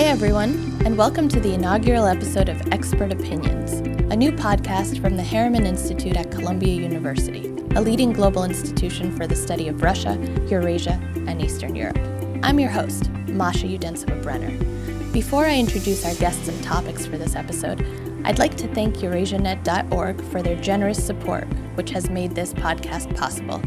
Hey everyone, and welcome to the inaugural episode of Expert Opinions, a new podcast from the Harriman Institute at Columbia University, a leading global institution for the study of Russia, Eurasia, and Eastern Europe. I'm your host, Masha Udensiva Brenner. Before I introduce our guests and topics for this episode, I'd like to thank EurasiaNet.org for their generous support, which has made this podcast possible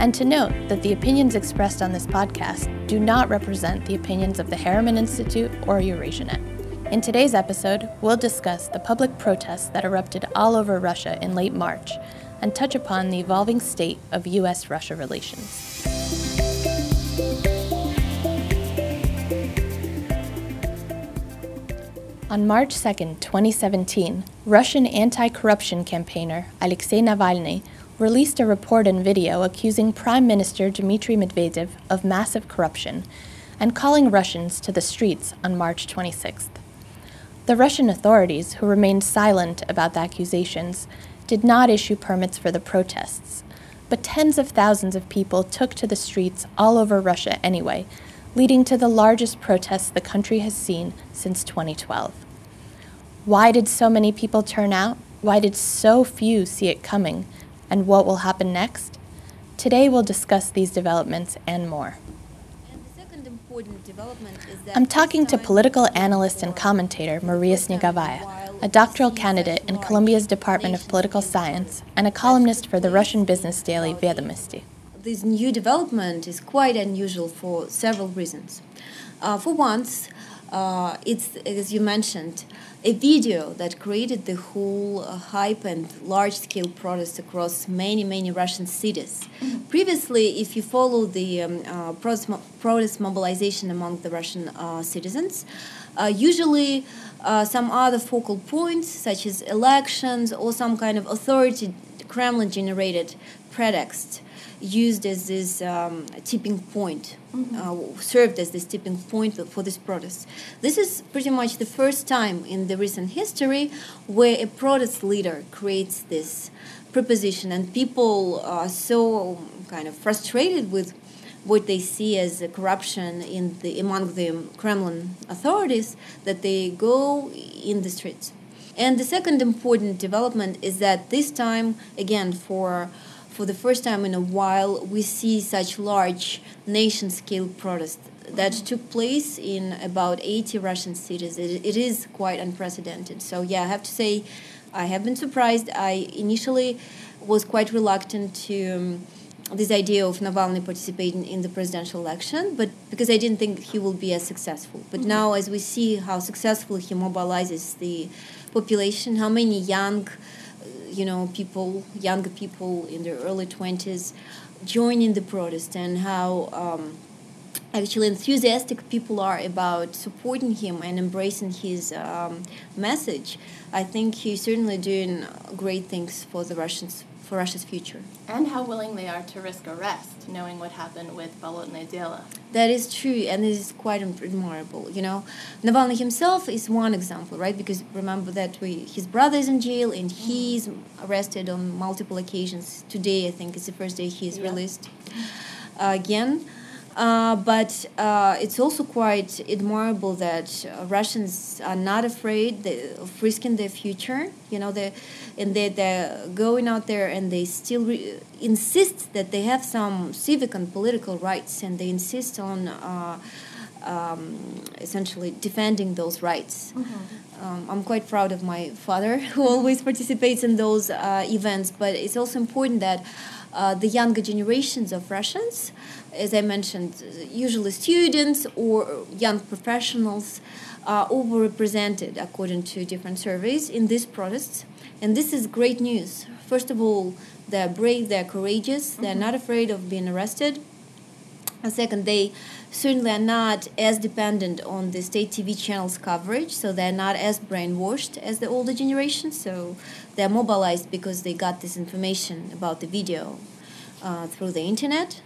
and to note that the opinions expressed on this podcast do not represent the opinions of the Harriman Institute or EurasiaNet. In today's episode, we'll discuss the public protests that erupted all over Russia in late March and touch upon the evolving state of U.S. Russia relations. On March 2, 2017, Russian anti corruption campaigner Alexei Navalny released a report and video accusing Prime Minister Dmitry Medvedev of massive corruption and calling Russians to the streets on March 26th. The Russian authorities, who remained silent about the accusations, did not issue permits for the protests, but tens of thousands of people took to the streets all over Russia anyway, leading to the largest protests the country has seen since 2012. Why did so many people turn out? Why did so few see it coming? And what will happen next? Today we'll discuss these developments and more. I'm talking to political analyst and commentator Maria Snegovaya, a doctoral candidate in Columbia's Department of Political Science and a columnist for the Russian business daily Vedomosti. This new development is quite unusual for several reasons. Uh, for once, uh, it's, as you mentioned, a video that created the whole uh, hype and large scale protest across many, many Russian cities. Previously, if you follow the um, uh, protest, mo- protest, mobilization among the Russian uh, citizens, uh, usually uh, some other focal points, such as elections or some kind of authority Kremlin generated pretext, used as this um, tipping point, mm-hmm. uh, served as this tipping point for this protest. This is pretty much the first time in the recent history where a protest leader creates this preposition, and people are so kind of frustrated with what they see as corruption in the among the Kremlin authorities that they go in the streets. And the second important development is that this time, again, for for the first time in a while, we see such large nation scale protests that took place in about 80 Russian cities. It, it is quite unprecedented. So, yeah, I have to say, I have been surprised. I initially was quite reluctant to. Um, this idea of Navalny participating in the presidential election, but because I didn't think he will be as successful. But mm-hmm. now, as we see how successful he mobilizes the population, how many young you know, people, younger people in their early 20s joining the protest and how um, actually enthusiastic people are about supporting him and embracing his um, message. I think he's certainly doing great things for the Russians for Russia's future. And how willing they are to risk arrest, knowing what happened with Bolotnaya Delo. That is true, and it is quite admirable. You know, Navalny himself is one example, right? Because remember that we, his brother is in jail, and he's arrested on multiple occasions. Today, I think, is the first day he is yeah. released uh, again. Uh, but uh, it's also quite admirable that uh, Russians are not afraid of risking their future. You know, they and they they're going out there and they still re- insist that they have some civic and political rights, and they insist on. Uh, um, essentially defending those rights. Mm-hmm. Um, I'm quite proud of my father, who always participates in those uh, events. But it's also important that uh, the younger generations of Russians, as I mentioned, usually students or young professionals, are overrepresented according to different surveys in these protests. And this is great news. First of all, they're brave, they're courageous, mm-hmm. they're not afraid of being arrested. And second, they certainly are not as dependent on the state TV channels coverage, so they're not as brainwashed as the older generation. So they're mobilized because they got this information about the video uh, through the internet,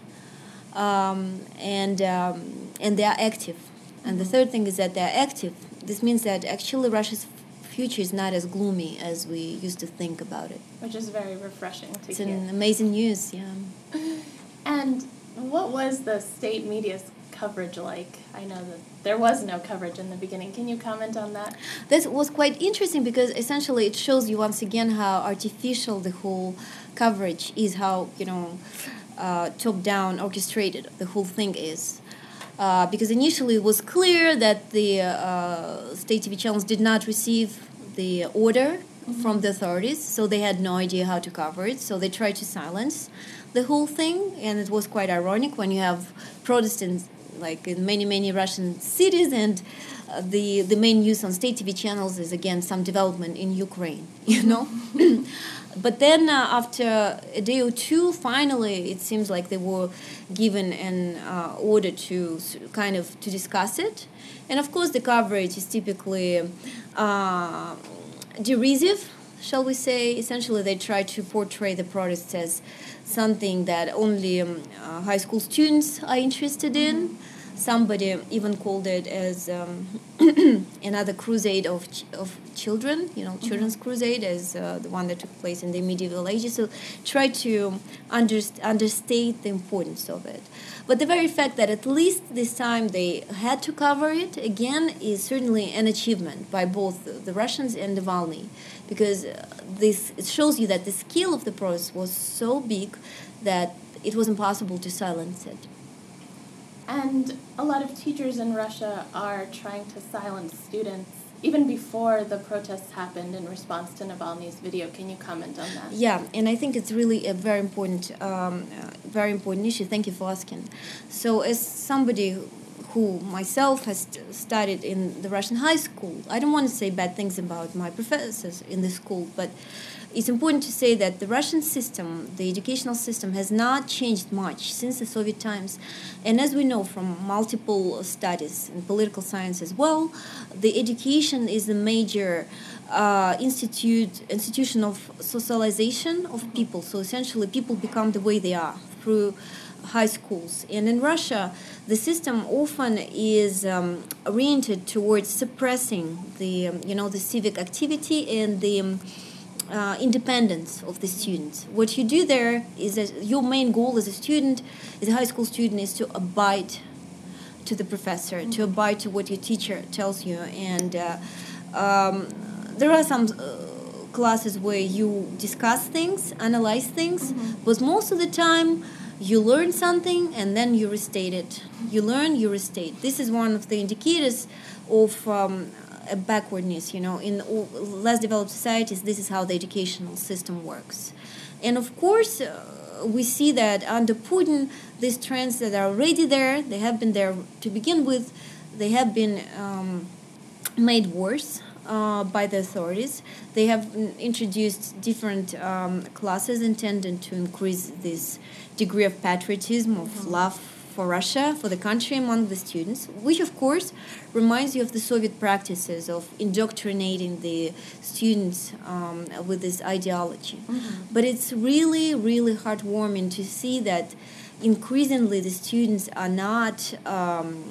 um, and um, and they are active. And the third thing is that they're active. This means that actually Russia's future is not as gloomy as we used to think about it. Which is very refreshing to it's hear. It's an amazing news, yeah. and what was the state media's coverage like? I know that there was no coverage in the beginning. Can you comment on that? This was quite interesting because essentially it shows you once again how artificial the whole coverage is, how, you know, uh, top down orchestrated the whole thing is. Uh, because initially it was clear that the uh, state TV channels did not receive the order mm-hmm. from the authorities, so they had no idea how to cover it, so they tried to silence the whole thing, and it was quite ironic when you have Protestants like in many many Russian cities, and uh, the the main news on state TV channels is again some development in Ukraine, you know. but then uh, after a day or two, finally, it seems like they were given an uh, order to kind of to discuss it, and of course the coverage is typically uh, derisive, shall we say? Essentially, they try to portray the protests as something that only um, uh, high school students are interested in. Somebody even called it as um, another crusade of, ch- of children, you know, mm-hmm. children's crusade as uh, the one that took place in the medieval ages. So try to underst- understate the importance of it. But the very fact that at least this time they had to cover it again is certainly an achievement by both the Russians and Navalny, because uh, this it shows you that the scale of the process was so big that it was impossible to silence it. And a lot of teachers in Russia are trying to silence students even before the protests happened in response to Navalny's video. Can you comment on that? Yeah, and I think it's really a very important, um, uh, very important issue. Thank you for asking. So, as somebody who myself has studied in the Russian high school, I don't want to say bad things about my professors in the school, but it's important to say that the Russian system, the educational system, has not changed much since the Soviet times. And as we know from multiple studies in political science as well, the education is a major uh, institute institution of socialization of people. So essentially, people become the way they are through high schools. And in Russia, the system often is um, oriented towards suppressing the um, you know the civic activity and the um, uh, independence of the students. What you do there is that your main goal as a student, as a high school student, is to abide to the professor, mm-hmm. to abide to what your teacher tells you. And uh, um, there are some uh, classes where you discuss things, analyze things, mm-hmm. but most of the time, you learn something and then you restate it. You learn, you restate. This is one of the indicators of um, backwardness. You know, in less developed societies, this is how the educational system works, and of course. Uh, we see that under Putin, these trends that are already there, they have been there to begin with, they have been um, made worse uh, by the authorities. They have introduced different um, classes intended to increase this degree of patriotism, of mm-hmm. love for Russia, for the country among the students, which of course reminds you of the Soviet practices of indoctrinating the students um, with this ideology. Mm-hmm. But it's really, really heartwarming to see that increasingly the students are not. Um,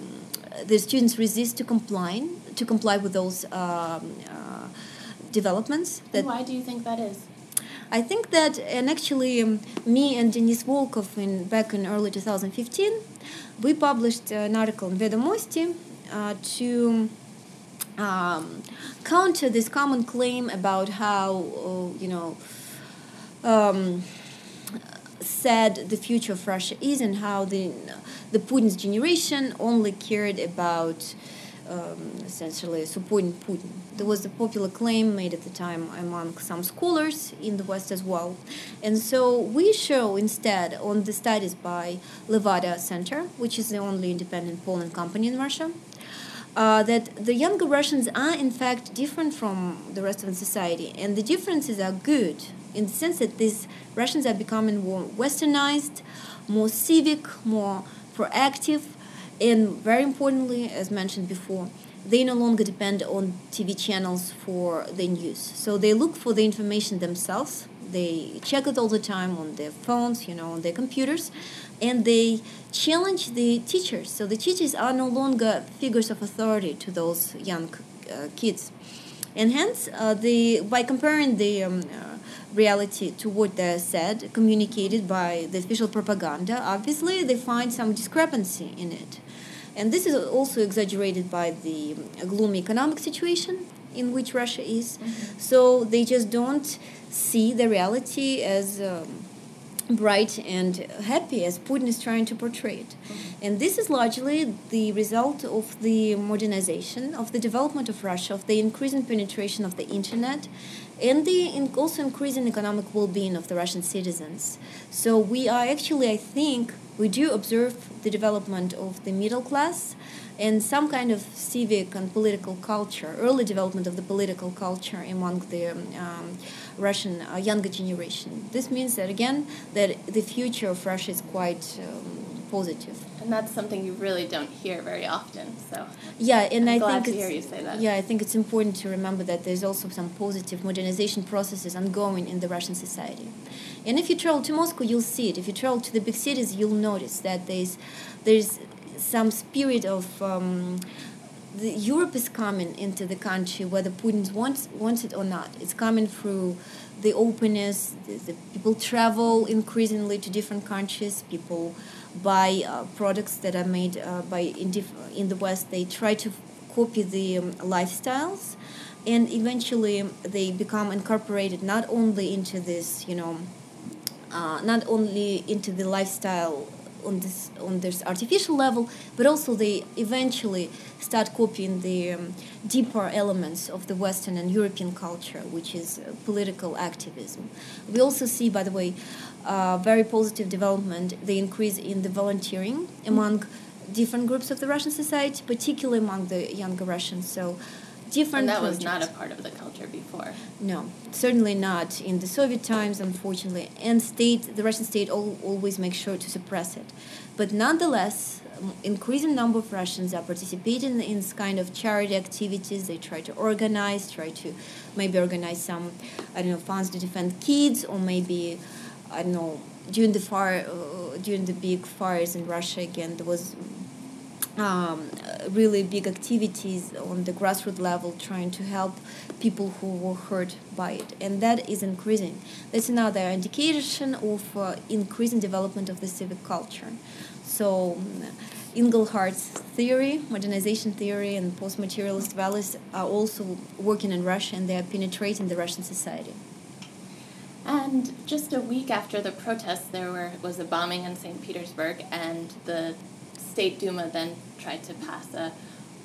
the students resist to comply to comply with those um, uh, developments. That why do you think that is? I think that, and actually, um, me and Denis Volkov in back in early 2015, we published an article in Vedomosti uh, to um, counter this common claim about how uh, you know um, sad the future of Russia is and how the the Putin's generation only cared about um, essentially supporting Putin. There was a popular claim made at the time among some scholars in the West as well. And so we show instead on the studies by Levada Center, which is the only independent polling company in Russia, uh, that the younger Russians are in fact different from the rest of the society. And the differences are good in the sense that these Russians are becoming more westernized, more civic, more proactive and very importantly, as mentioned before, they no longer depend on TV channels for the news. So they look for the information themselves. They check it all the time on their phones, you know, on their computers, and they challenge the teachers. So the teachers are no longer figures of authority to those young uh, kids, and hence, uh, the by comparing the um, uh, reality to what they said, communicated by the official propaganda, obviously they find some discrepancy in it. And this is also exaggerated by the gloomy economic situation in which Russia is. Mm-hmm. So they just don't see the reality as um, bright and happy as Putin is trying to portray it. Mm-hmm. And this is largely the result of the modernization, of the development of Russia, of the increasing penetration of the internet, and the also increasing economic well-being of the Russian citizens. So we are actually, I think, we do observe the development of the middle class and some kind of civic and political culture, early development of the political culture among the um, Russian uh, younger generation. This means that again that the future of Russia is quite um, positive. And that's something you really don't hear very often. So yeah, and I'm I think to hear you say that. Yeah, I think it's important to remember that there's also some positive modernization processes ongoing in the Russian society. And if you travel to Moscow, you'll see it. If you travel to the big cities, you'll notice that there's there's some spirit of um, the Europe is coming into the country whether Putin wants wants it or not. It's coming through the openness. The, the people travel increasingly to different countries. People buy uh, products that are made uh, by in, diff- in the West. They try to copy the um, lifestyles, and eventually they become incorporated not only into this, you know, uh, not only into the lifestyle on this on this artificial level, but also they eventually start copying the um, deeper elements of the Western and European culture, which is uh, political activism. We also see, by the way, uh, very positive development, the increase in the volunteering among different groups of the Russian society, particularly among the younger Russians. So different. And that was not a part of the culture before. No, certainly not in the Soviet times, unfortunately. And state, the Russian state al- always makes sure to suppress it. But nonetheless, increasing number of Russians are participating in this kind of charity activities. They try to organize, try to maybe organize some, I don't know, funds to defend kids, or maybe, I don't know, during the fire, uh, during the big fires in Russia again, there was um, really big activities on the grassroots level trying to help people who were hurt by it and that is increasing that's another indication of uh, increasing development of the civic culture so Inglehart's theory, modernization theory, and post-materialist values are also working in Russia, and they are penetrating the Russian society. And just a week after the protests, there were, was a bombing in St. Petersburg, and the State Duma then tried to pass a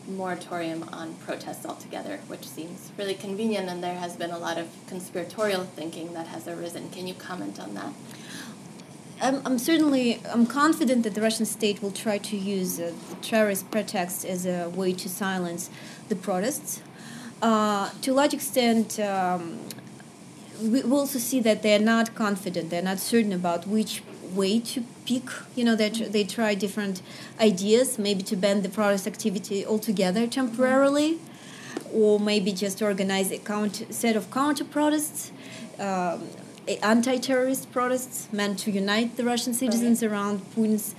moratorium on protests altogether, which seems really convenient, and there has been a lot of conspiratorial thinking that has arisen. Can you comment on that? I'm, I'm certainly I'm confident that the Russian state will try to use uh, the terrorist pretext as a way to silence the protests. Uh, to a large extent, um, we also see that they're not confident, they're not certain about which way to pick. You know, they, they try different ideas, maybe to ban the protest activity altogether temporarily, or maybe just organize a count, set of counter protests. Um, anti-terrorist protests meant to unite the Russian citizens right. around Putin's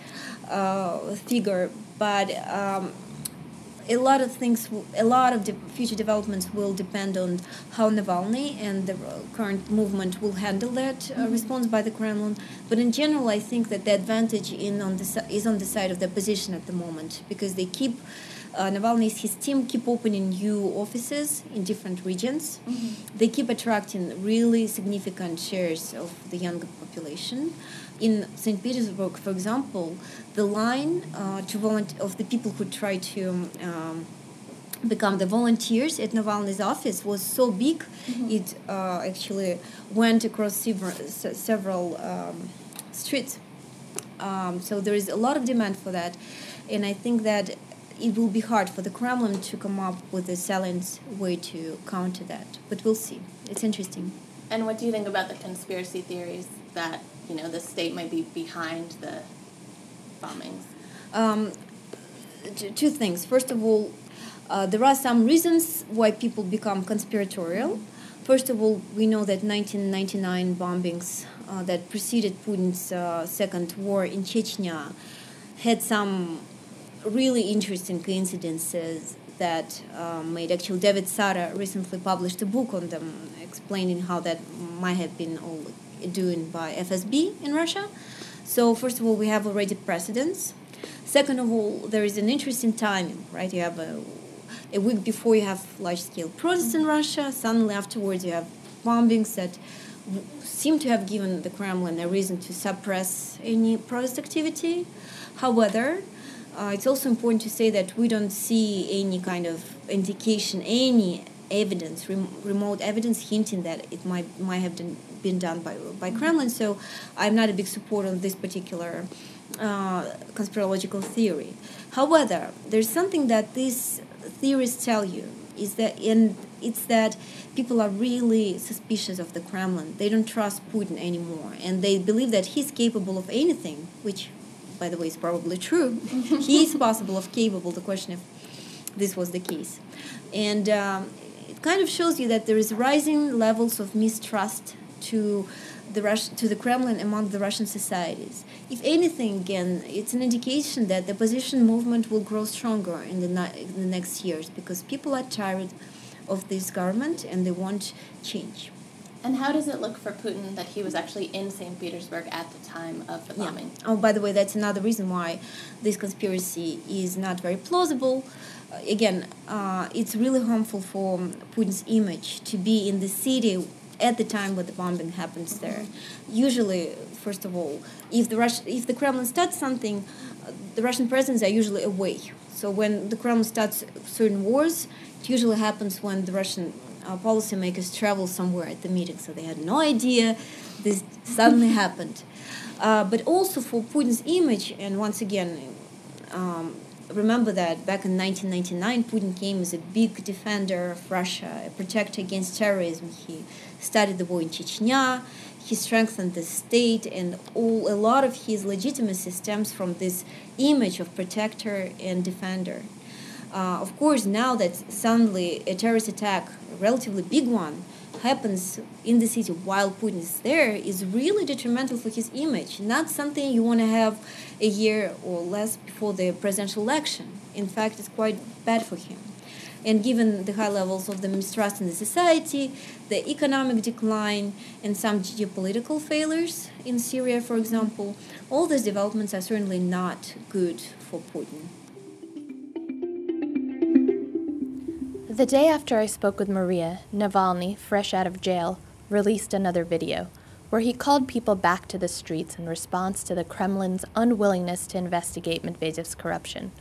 uh, figure, but um, a lot of things, a lot of the future developments will depend on how Navalny and the current movement will handle that uh, mm-hmm. response by the Kremlin. But in general, I think that the advantage in on the is on the side of the opposition at the moment because they keep. Uh, Navalny's his team keep opening new offices in different regions. Mm-hmm. They keep attracting really significant shares of the younger population in St. Petersburg, for example, the line uh, to volunteer of the people who try to um, become the volunteers at Navalny's office was so big, mm-hmm. it uh, actually went across several, several um, streets. Um, so there is a lot of demand for that, and I think that it will be hard for the Kremlin to come up with a silent way to counter that. But we'll see. It's interesting. And what do you think about the conspiracy theories that you know the state might be behind the bombings? Um, two things. First of all, uh, there are some reasons why people become conspiratorial. First of all, we know that 1999 bombings uh, that preceded Putin's uh, second war in Chechnya had some really interesting coincidences that um, made actually David Satter recently published a book on them, explaining how that might have been all doing by FSB in Russia. So first of all, we have already precedents. Second of all, there is an interesting timing, right? You have a, a week before you have large scale protests in Russia, suddenly afterwards you have bombings that seem to have given the Kremlin a reason to suppress any protest activity. However, uh, it's also important to say that we don't see any kind of indication, any evidence, rem- remote evidence hinting that it might might have been, been done by by Kremlin. So I'm not a big supporter of this particular uh, conspirological theory. However, there's something that these theories tell you is that and it's that people are really suspicious of the Kremlin. They don't trust Putin anymore, and they believe that he's capable of anything, which, by the way, is probably true. he is possible of capable. The question if this was the case, and um, it kind of shows you that there is rising levels of mistrust to the Rus- to the Kremlin among the Russian societies. If anything, again, it's an indication that the opposition movement will grow stronger in the, ni- in the next years because people are tired of this government and they want change. And how does it look for Putin that he was actually in St. Petersburg at the time of the bombing? Yeah. Oh, by the way, that's another reason why this conspiracy is not very plausible again, uh, it's really harmful for Putin's image to be in the city at the time when the bombing happens there. Usually, first of all, if the Rus- if the Kremlin starts something, uh, the Russian presidents are usually away. So when the Kremlin starts certain wars, it usually happens when the Russian uh, policymakers travel somewhere at the meeting. So they had no idea this suddenly happened. Uh, but also for Putin's image, and once again, um, remember that back in 1999, Putin came as a big defender of Russia, a protector against terrorism. He started the war in Chechnya. He strengthened the state, and all a lot of his legitimacy stems from this image of protector and defender. Uh, of course, now that suddenly a terrorist attack, a relatively big one, happens in the city while Putin is there is really detrimental for his image. Not something you want to have a year or less before the presidential election. In fact, it's quite bad for him. And given the high levels of the mistrust in the society, the economic decline, and some geopolitical failures in Syria, for example, all these developments are certainly not good for Putin. The day after I spoke with Maria, Navalny, fresh out of jail, released another video where he called people back to the streets in response to the Kremlin's unwillingness to investigate Medvedev's corruption.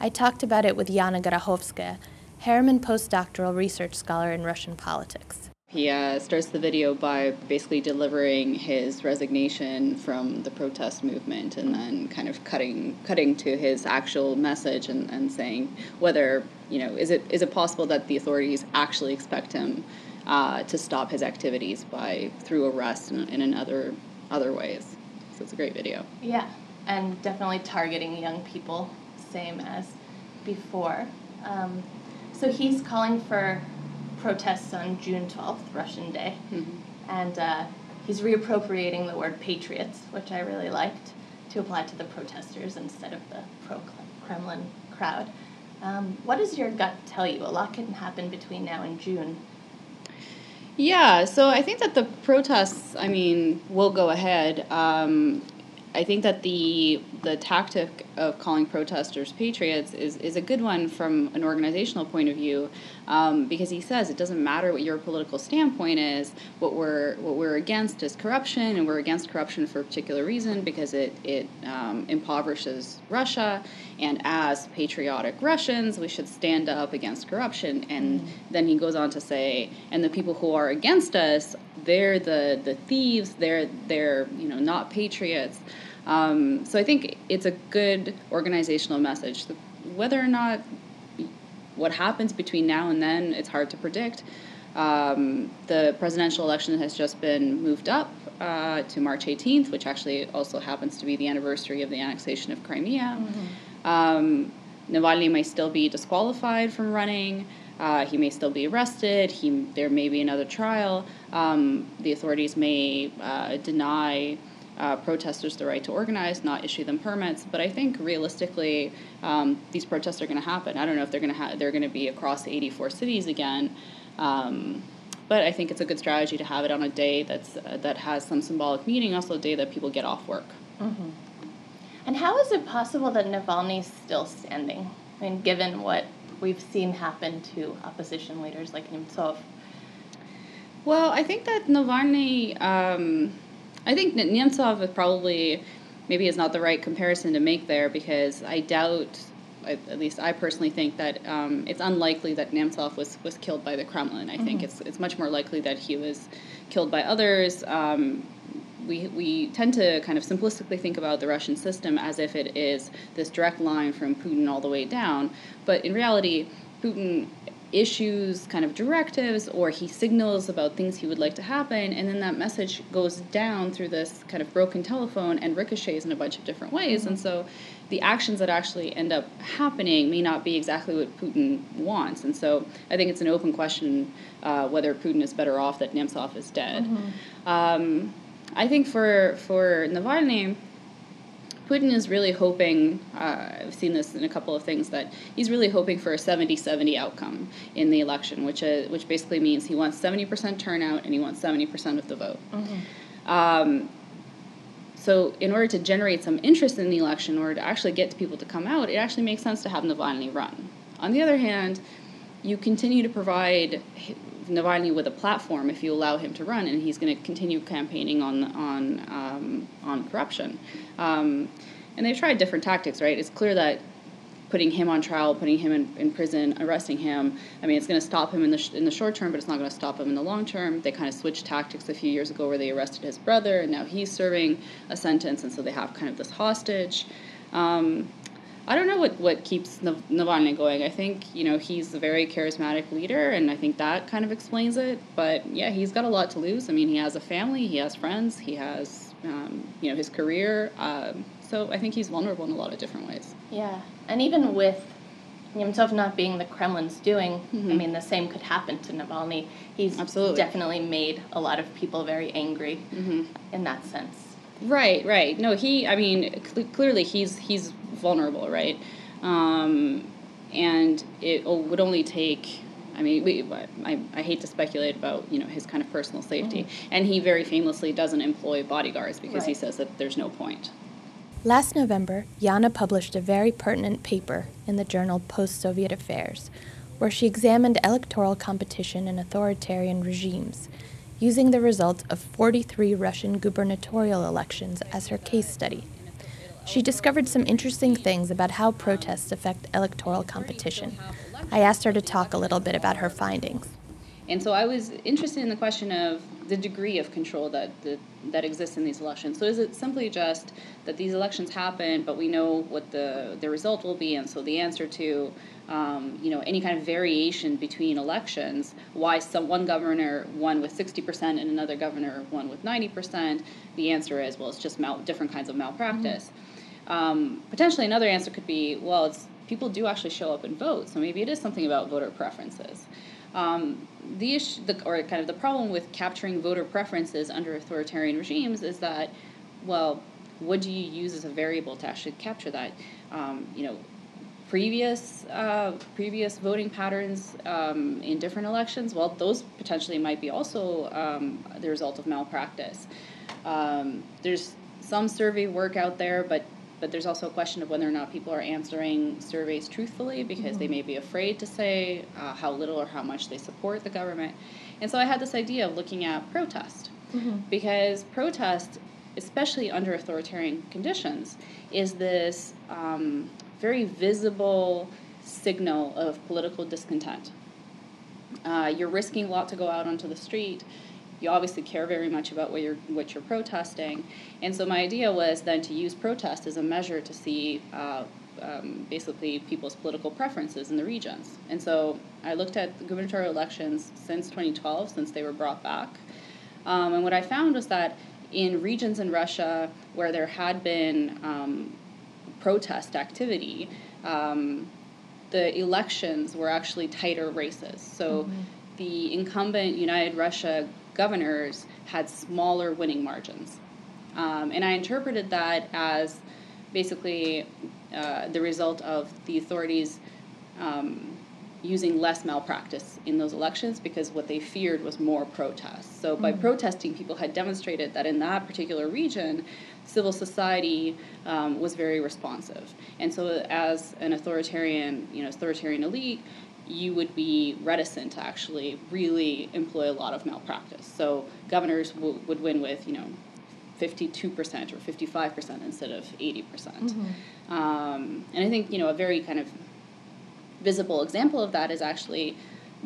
I talked about it with Yana Gorokhovskaia, Harriman postdoctoral research scholar in Russian politics. He uh, starts the video by basically delivering his resignation from the protest movement and then kind of cutting cutting to his actual message and, and saying whether, you know, is it is it possible that the authorities actually expect him uh, to stop his activities by through arrest and, and in other other ways. So it's a great video. Yeah, and definitely targeting young people, same as before. Um, so he's calling for protests on June 12th, Russian Day. Mm-hmm. And uh, he's reappropriating the word patriots, which I really liked, to apply to the protesters instead of the pro Kremlin crowd. Um, what does your gut tell you? A lot can happen between now and June. Yeah, so I think that the protests, I mean, will go ahead. Um, I think that the the tactic of calling protesters patriots is, is a good one from an organizational point of view, um, because he says it doesn't matter what your political standpoint is. What we're what we're against is corruption, and we're against corruption for a particular reason because it it um, impoverishes Russia. And as patriotic Russians, we should stand up against corruption. And then he goes on to say, and the people who are against us, they're the the thieves. They're they're you know not patriots. Um, so I think it's a good organizational message. Whether or not what happens between now and then, it's hard to predict. Um, the presidential election has just been moved up uh, to March 18th, which actually also happens to be the anniversary of the annexation of Crimea. Mm-hmm. Um, Navalny may still be disqualified from running. Uh, he may still be arrested. He, there may be another trial. Um, the authorities may uh, deny uh, protesters the right to organize, not issue them permits. But I think realistically, um, these protests are going to happen. I don't know if they're going to ha- they're going to be across 84 cities again. Um, but I think it's a good strategy to have it on a day that's uh, that has some symbolic meaning, also a day that people get off work. Mm-hmm. And how is it possible that Navalny's still standing? I mean, given what we've seen happen to opposition leaders like Nemtsov. Well, I think that Navalny, um, I think Nemtsov is probably maybe is not the right comparison to make there because I doubt, at least I personally think that um, it's unlikely that Nemtsov was, was killed by the Kremlin. I mm-hmm. think it's it's much more likely that he was killed by others. Um, we, we tend to kind of simplistically think about the Russian system as if it is this direct line from Putin all the way down, but in reality, Putin issues kind of directives or he signals about things he would like to happen and then that message goes down through this kind of broken telephone and ricochets in a bunch of different ways mm-hmm. and so the actions that actually end up happening may not be exactly what Putin wants and so I think it's an open question uh, whether Putin is better off that Nemtsov is dead mm-hmm. um, I think for for Navalny Putin is really hoping, uh, I've seen this in a couple of things, that he's really hoping for a 70 70 outcome in the election, which, is, which basically means he wants 70% turnout and he wants 70% of the vote. Mm-hmm. Um, so, in order to generate some interest in the election, in order to actually get people to come out, it actually makes sense to have Navalny run. On the other hand, you continue to provide Navalny with a platform if you allow him to run, and he's going to continue campaigning on on um, on corruption. Um, and they've tried different tactics, right? It's clear that putting him on trial, putting him in, in prison, arresting him, I mean, it's going to stop him in the, sh- in the short term, but it's not going to stop him in the long term. They kind of switched tactics a few years ago where they arrested his brother, and now he's serving a sentence, and so they have kind of this hostage. Um, I don't know what, what keeps Navalny going. I think, you know, he's a very charismatic leader, and I think that kind of explains it. But yeah, he's got a lot to lose. I mean, he has a family, he has friends, he has, um, you know, his career. Um, so I think he's vulnerable in a lot of different ways. Yeah. And even with Nemtsov not being the Kremlin's doing, mm-hmm. I mean, the same could happen to Navalny. He's Absolutely. definitely made a lot of people very angry mm-hmm. in that sense. Right, right. No, he. I mean, cl- clearly he's he's vulnerable, right? Um, and it would only take. I mean, we, I, I hate to speculate about you know his kind of personal safety, mm-hmm. and he very famously doesn't employ bodyguards because right. he says that there's no point. Last November, Yana published a very pertinent paper in the journal Post Soviet Affairs, where she examined electoral competition in authoritarian regimes using the results of 43 Russian gubernatorial elections as her case study. She discovered some interesting things about how protests affect electoral competition. I asked her to talk a little bit about her findings. And so I was interested in the question of the degree of control that, that that exists in these elections. So is it simply just that these elections happen, but we know what the the result will be, and so the answer to um, you know any kind of variation between elections, why some one governor won with sixty percent and another governor won with ninety percent? The answer is well, it's just mal- different kinds of malpractice. Mm-hmm. Um, potentially, another answer could be well, it's people do actually show up and vote, so maybe it is something about voter preferences. Um, the issue, the, or kind of the problem with capturing voter preferences under authoritarian regimes is that, well, what do you use as a variable to actually capture that? Um, you know, previous uh, previous voting patterns um, in different elections. Well, those potentially might be also um, the result of malpractice. Um, there's some survey work out there, but but there's also a question of whether or not people are answering surveys truthfully because mm-hmm. they may be afraid to say uh, how little or how much they support the government. And so I had this idea of looking at protest mm-hmm. because protest, especially under authoritarian conditions, is this um, very visible signal of political discontent. Uh, you're risking a lot to go out onto the street you obviously care very much about what you're what you're protesting, and so my idea was then to use protest as a measure to see. Uh, um, basically, people's political preferences in the regions. And so I looked at the gubernatorial elections since 2012, since they were brought back. Um, and what I found was that in regions in Russia where there had been um, protest activity, um, the elections were actually tighter races. So mm-hmm. the incumbent United Russia governors had smaller winning margins. Um, and I interpreted that as basically uh, the result of the authorities um, using less malpractice in those elections because what they feared was more protests. So by mm. protesting, people had demonstrated that in that particular region, civil society um, was very responsive. And so as an authoritarian, you know, authoritarian elite, you would be reticent to actually really employ a lot of malpractice. So governors w- would win with, you know, 52% or 55% instead of 80%. percent mm hmm um, and I think, you know, a very kind of visible example of that is actually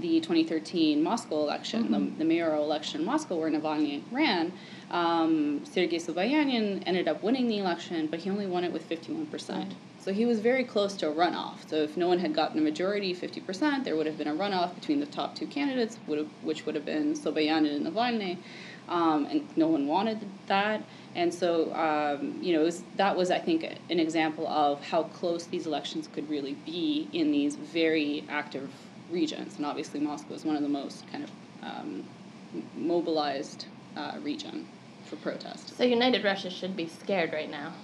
the 2013 Moscow election, mm-hmm. the, the, mayoral election in Moscow, where Navalny ran. Um, Sergei Sobyanin ended up winning the election, but he only won it with 51%. Right. So he was very close to a runoff. So if no one had gotten a majority, 50%, there would have been a runoff between the top two candidates, would have, which would have been Sobyanin and Navalny. Um, and no one wanted that. And so, um, you know, was, that was, I think, an example of how close these elections could really be in these very active regions. And obviously, Moscow is one of the most kind of um, mobilized uh, region for protest. So, United Russia should be scared right now.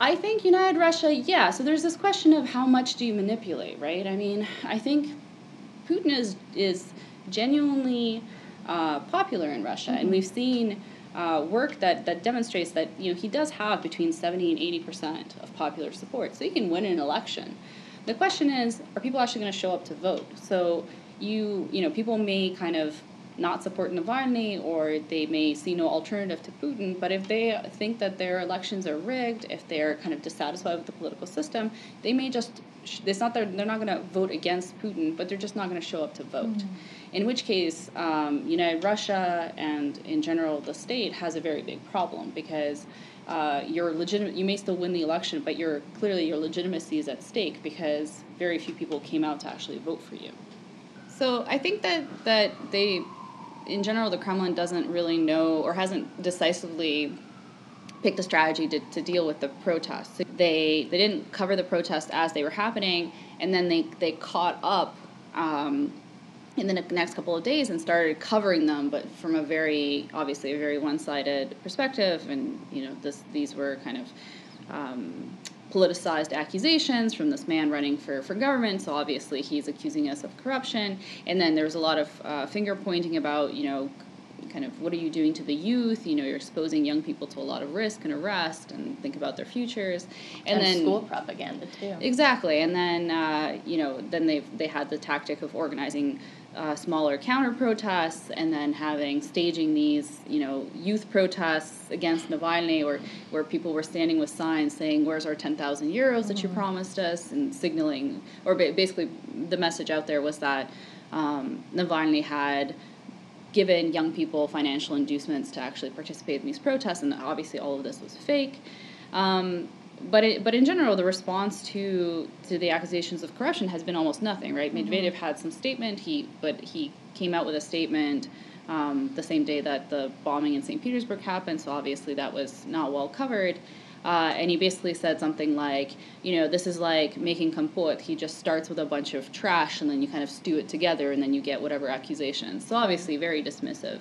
I think United Russia, yeah. So there's this question of how much do you manipulate, right? I mean, I think Putin is is genuinely uh, popular in Russia, mm-hmm. and we've seen uh, work that, that demonstrates that you know he does have between 70 and 80 percent of popular support, so he can win an election. The question is, are people actually going to show up to vote? So you you know people may kind of not support Navalny or they may see no alternative to Putin, but if they think that their elections are rigged, if they're kind of dissatisfied with the political system, they may just it's not that they're not going to vote against Putin, but they're just not going to show up to vote. Mm. In which case, um, United Russia and in general the state has a very big problem because uh, you're legitimate. You may still win the election, but you're clearly your legitimacy is at stake because very few people came out to actually vote for you. So I think that that they, in general, the Kremlin doesn't really know or hasn't decisively picked a strategy to, to deal with the protests. They they didn't cover the protests as they were happening, and then they they caught up. Um, in the next couple of days and started covering them, but from a very obviously a very one-sided perspective. And you know, this these were kind of um, politicized accusations from this man running for, for government. So obviously he's accusing us of corruption. And then there was a lot of uh, finger pointing about you know kind of what are you doing to the youth? You know, you're exposing young people to a lot of risk and arrest, and think about their futures. And, and then school propaganda too. Exactly, and then uh, you know, then they they had the tactic of organizing uh, smaller counter protests and then having staging these you know youth protests against Navalny or where people were standing with signs saying where's our 10,000 euros that you mm-hmm. promised us and signaling or basically the message out there was that um, Navalny had given young people financial inducements to actually participate in these protests and obviously all of this was fake um, but it, but in general, the response to to the accusations of corruption has been almost nothing, right? Mm-hmm. Medvedev had some statement, he but he came out with a statement um, the same day that the bombing in St. Petersburg happened, so obviously that was not well covered. Uh, and he basically said something like, you know, this is like making compote. He just starts with a bunch of trash and then you kind of stew it together and then you get whatever accusations. So obviously very dismissive.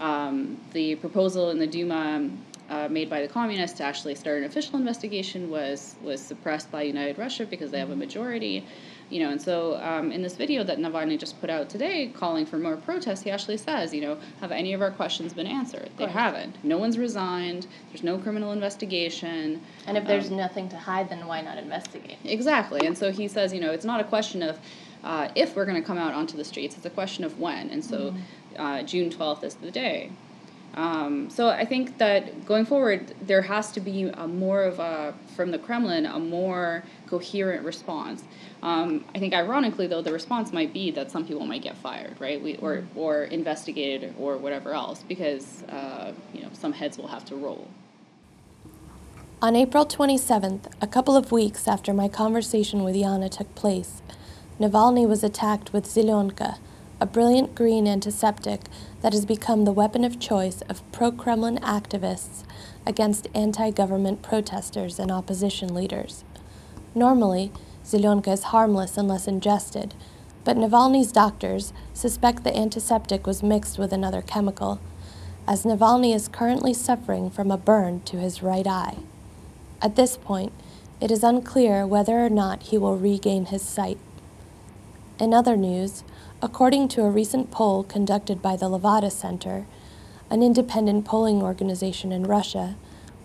Um, the proposal in the Duma uh, made by the communists to actually start an official investigation was was suppressed by United Russia because they have a majority, you know. And so um, in this video that Navalny just put out today, calling for more protests, he actually says, you know, have any of our questions been answered? They haven't. No one's resigned. There's no criminal investigation. And if there's um, nothing to hide, then why not investigate? Exactly. And so he says, you know, it's not a question of uh, if we're going to come out onto the streets. It's a question of when. And so mm-hmm. uh, June 12th is the day. Um, so I think that going forward, there has to be a more of a from the Kremlin a more coherent response. Um, I think, ironically, though, the response might be that some people might get fired, right? We, or or investigated or whatever else, because uh, you know some heads will have to roll. On April 27th, a couple of weeks after my conversation with Yana took place, Navalny was attacked with Zelionka, a brilliant green antiseptic that has become the weapon of choice of pro Kremlin activists against anti government protesters and opposition leaders. Normally, Zelionka is harmless unless ingested, but Navalny's doctors suspect the antiseptic was mixed with another chemical, as Navalny is currently suffering from a burn to his right eye. At this point, it is unclear whether or not he will regain his sight. In other news, according to a recent poll conducted by the Levada Center, an independent polling organization in Russia,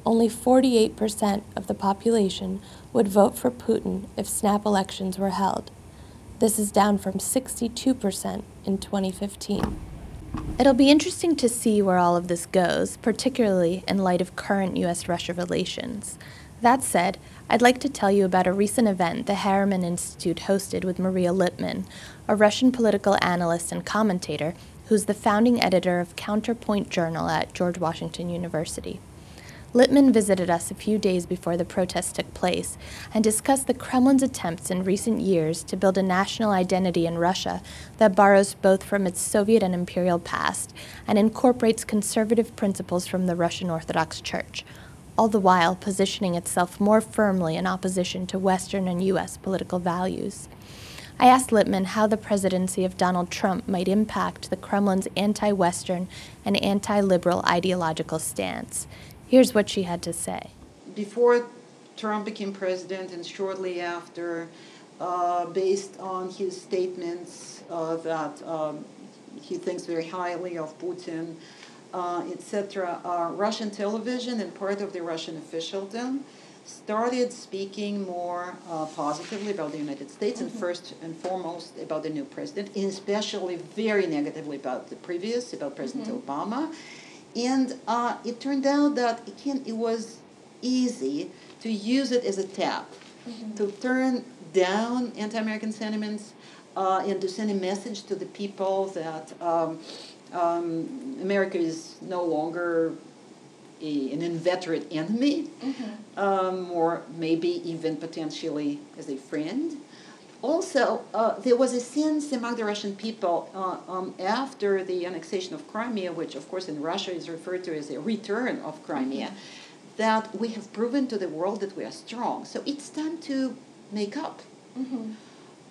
only 48% of the population would vote for Putin if snap elections were held. This is down from 62% in 2015. It'll be interesting to see where all of this goes, particularly in light of current US Russia relations. That said, I'd like to tell you about a recent event the Harriman Institute hosted with Maria Lipman, a Russian political analyst and commentator who's the founding editor of Counterpoint Journal at George Washington University. Lipman visited us a few days before the protests took place and discussed the Kremlin's attempts in recent years to build a national identity in Russia that borrows both from its Soviet and imperial past and incorporates conservative principles from the Russian Orthodox Church, all the while positioning itself more firmly in opposition to Western and U.S. political values. I asked Lipman how the presidency of Donald Trump might impact the Kremlin's anti Western and anti liberal ideological stance. Here's what she had to say. Before Trump became president and shortly after, uh, based on his statements uh, that um, he thinks very highly of Putin, uh, etc., uh, Russian television and part of the Russian officialdom started speaking more uh, positively about the United States mm-hmm. and first and foremost about the new president, and especially very negatively about the previous, about President mm-hmm. Obama and uh, it turned out that it, can, it was easy to use it as a tap mm-hmm. to turn down anti-American sentiments uh, and to send a message to the people that um, um, America is no longer a, an inveterate enemy, mm-hmm. um, or maybe even potentially as a friend also, uh, there was a sense among the Russian people uh, um, after the annexation of Crimea, which, of course, in Russia is referred to as a return of Crimea, mm-hmm. that we have proven to the world that we are strong. So it's time to make up. Mm-hmm.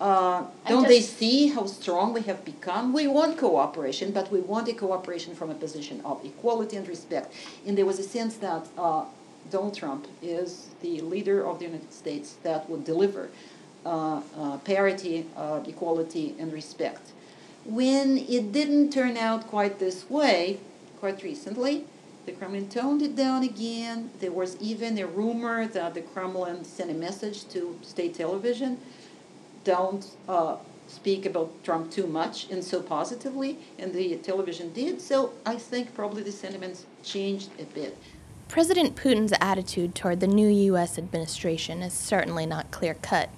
Uh, don't they see how strong we have become? We want cooperation, but we want a cooperation from a position of equality and respect. And there was a sense that uh, Donald Trump is the leader of the United States that would deliver uh, uh, parity, uh, equality, and respect. When it didn't turn out quite this way, quite recently, the Kremlin toned it down again. There was even a rumor that the Kremlin sent a message to state television don't uh, speak about Trump too much and so positively, and the television did. So I think probably the sentiments changed a bit. President Putin's attitude toward the new U.S. administration is certainly not clear cut.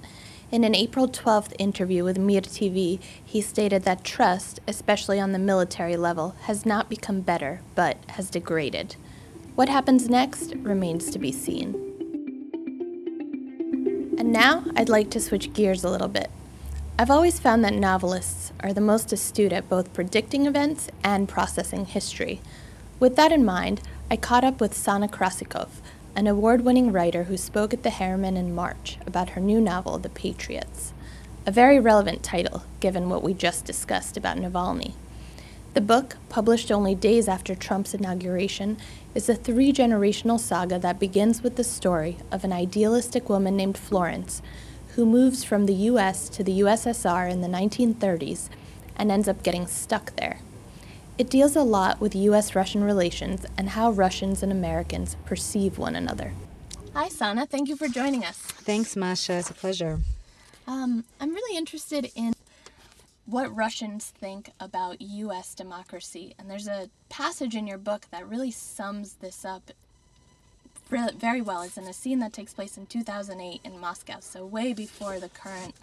In an April 12th interview with Mir TV, he stated that trust, especially on the military level, has not become better, but has degraded. What happens next remains to be seen. And now I'd like to switch gears a little bit. I've always found that novelists are the most astute at both predicting events and processing history. With that in mind, I caught up with Sana Krasikov, an award winning writer who spoke at the Harriman in March about her new novel, The Patriots. A very relevant title, given what we just discussed about Navalny. The book, published only days after Trump's inauguration, is a three generational saga that begins with the story of an idealistic woman named Florence who moves from the US to the USSR in the 1930s and ends up getting stuck there. It deals a lot with US Russian relations and how Russians and Americans perceive one another. Hi, Sana. Thank you for joining us. Thanks, Masha. It's a pleasure. Um, I'm really interested in what Russians think about US democracy. And there's a passage in your book that really sums this up very well. It's in a scene that takes place in 2008 in Moscow, so way before the current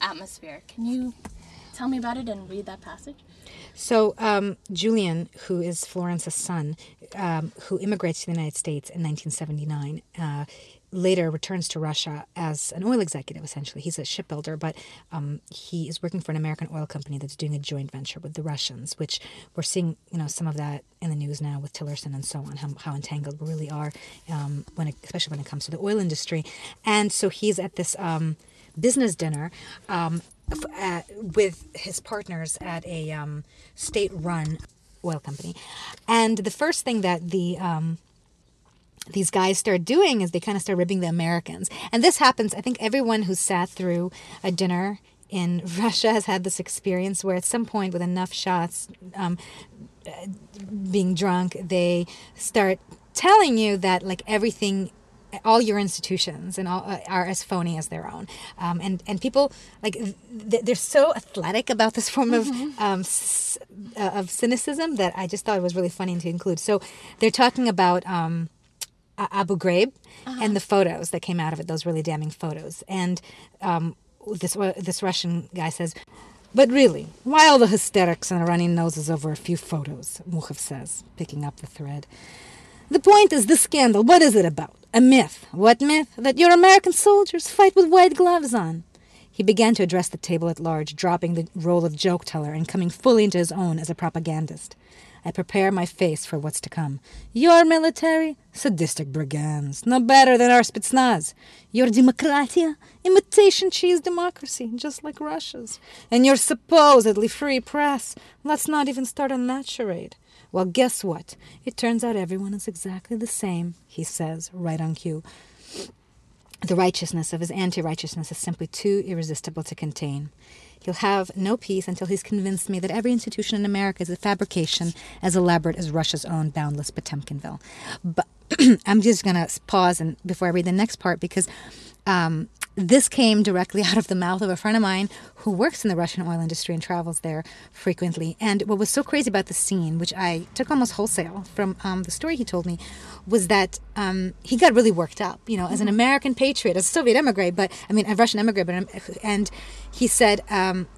atmosphere. Can you tell me about it and read that passage? So, um, Julian, who is Florence's son, um, who immigrates to the United States in 1979, uh, later returns to Russia as an oil executive, essentially. He's a shipbuilder, but um, he is working for an American oil company that's doing a joint venture with the Russians, which we're seeing, you know, some of that in the news now with Tillerson and so on, how, how entangled we really are, um, when it, especially when it comes to the oil industry. And so he's at this um, business dinner um, at, with his partners at a um, state-run oil company, and the first thing that the um, these guys start doing is they kind of start ribbing the Americans, and this happens. I think everyone who sat through a dinner in Russia has had this experience where at some point, with enough shots, um, uh, being drunk, they start telling you that like everything all your institutions and all uh, are as phony as their own um, and and people like th- they're so athletic about this form of mm-hmm. um, s- uh, of cynicism that I just thought it was really funny to include so they're talking about um, Abu Ghraib uh-huh. and the photos that came out of it those really damning photos and um, this this Russian guy says but really, why all the hysterics and the running noses over a few photos? Mukhov says, picking up the thread. The point is the scandal. What is it about? A myth. What myth? That your American soldiers fight with white gloves on. He began to address the table at large, dropping the role of joke teller and coming fully into his own as a propagandist. I prepare my face for what's to come. Your military? Sadistic brigands. No better than our Spetsnaz. Your democratia? Imitation cheese democracy, just like Russia's. And your supposedly free press? Let's not even start on that charade. Well, guess what? It turns out everyone is exactly the same, he says, right on cue. The righteousness of his anti righteousness is simply too irresistible to contain. He'll have no peace until he's convinced me that every institution in America is a fabrication as elaborate as Russia's own boundless Potemkinville. But I'm just going to pause and before I read the next part because um, this came directly out of the mouth of a friend of mine who works in the Russian oil industry and travels there frequently. And what was so crazy about the scene, which I took almost wholesale from um, the story he told me, was that um, he got really worked up, you know, as an mm-hmm. American patriot, as a Soviet emigre, but I mean, a Russian emigre, but and he said um,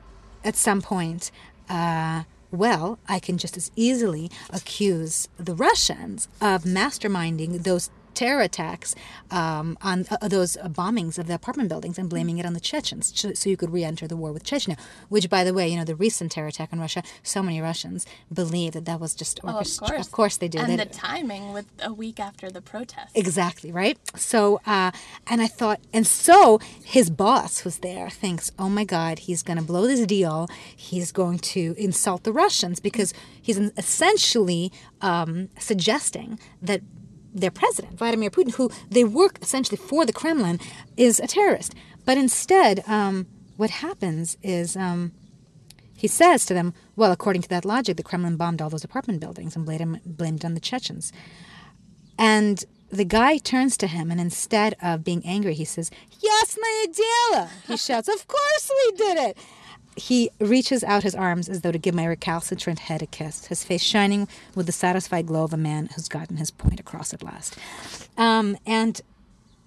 at some point. Uh, well, I can just as easily accuse the Russians of masterminding those terror attacks um, on uh, those bombings of the apartment buildings and blaming it on the Chechens so you could re-enter the war with Chechnya. Which, by the way, you know, the recent terror attack on Russia, so many Russians believe that that was just orchestrated. Oh, of, of course. they do. And they, the timing with a week after the protest. Exactly, right? So, uh, and I thought, and so his boss was there, thinks, oh my God, he's going to blow this deal. He's going to insult the Russians because he's essentially um, suggesting that their president, Vladimir Putin, who they work essentially for the Kremlin, is a terrorist. But instead, um, what happens is um, he says to them, well, according to that logic, the Kremlin bombed all those apartment buildings and blamed, blamed on the Chechens. And the guy turns to him, and instead of being angry, he says, Yasnaya dela! He shouts, Of course we did it! He reaches out his arms as though to give my recalcitrant head a kiss, his face shining with the satisfied glow of a man who's gotten his point across at last. Um, and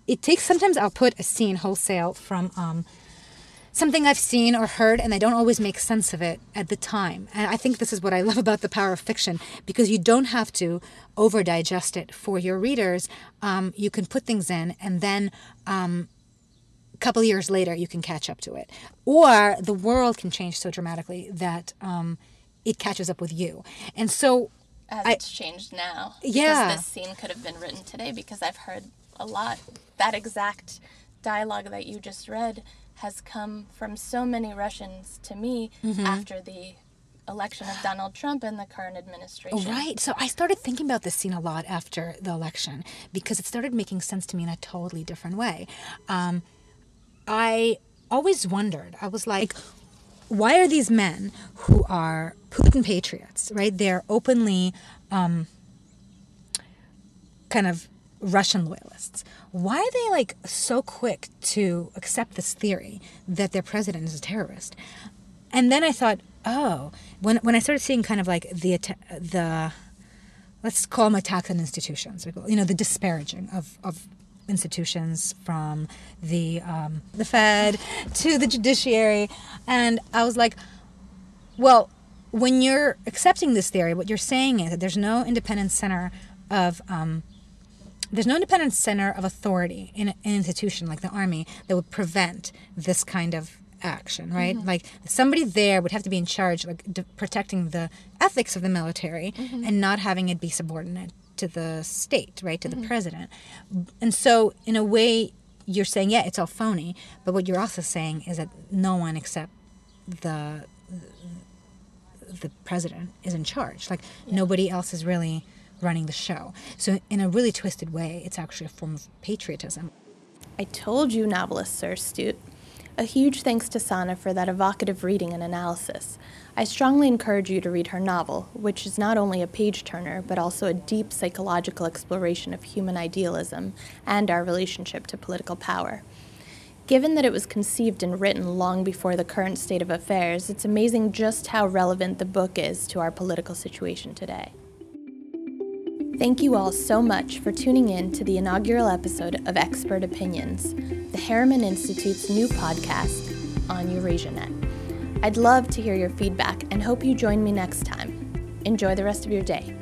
it takes sometimes I'll put a scene wholesale from um, something I've seen or heard, and I don't always make sense of it at the time. And I think this is what I love about the power of fiction because you don't have to over digest it for your readers. Um, you can put things in, and then um, a couple years later you can catch up to it or the world can change so dramatically that um, it catches up with you and so as I, it's changed now yeah this scene could have been written today because i've heard a lot that exact dialogue that you just read has come from so many russians to me mm-hmm. after the election of Donald Trump and the current administration. Right. So I started thinking about this scene a lot after the election because it started making sense to me in a totally different way. Um, I always wondered, I was like, why are these men who are Putin patriots, right? They're openly um, kind of Russian loyalists. Why are they like so quick to accept this theory that their president is a terrorist? And then I thought, oh, when when I started seeing kind of like the the let's call them attacks on institutions, you know, the disparaging of of institutions from the um, the Fed to the judiciary, and I was like, well, when you're accepting this theory, what you're saying is that there's no independent center of um, there's no independent center of authority in an institution like the army that would prevent this kind of action, right? Mm-hmm. Like somebody there would have to be in charge, like de- protecting the ethics of the military mm-hmm. and not having it be subordinate to the state, right, to mm-hmm. the president. And so, in a way, you're saying, yeah, it's all phony. But what you're also saying is that no one except the the president is in charge. Like yeah. nobody else is really running the show. So, in a really twisted way, it's actually a form of patriotism. I told you novelists are astute. A huge thanks to Sana for that evocative reading and analysis. I strongly encourage you to read her novel, which is not only a page turner, but also a deep psychological exploration of human idealism and our relationship to political power. Given that it was conceived and written long before the current state of affairs, it's amazing just how relevant the book is to our political situation today. Thank you all so much for tuning in to the inaugural episode of Expert Opinions, the Harriman Institute's new podcast on EurasiaNet. I'd love to hear your feedback and hope you join me next time. Enjoy the rest of your day.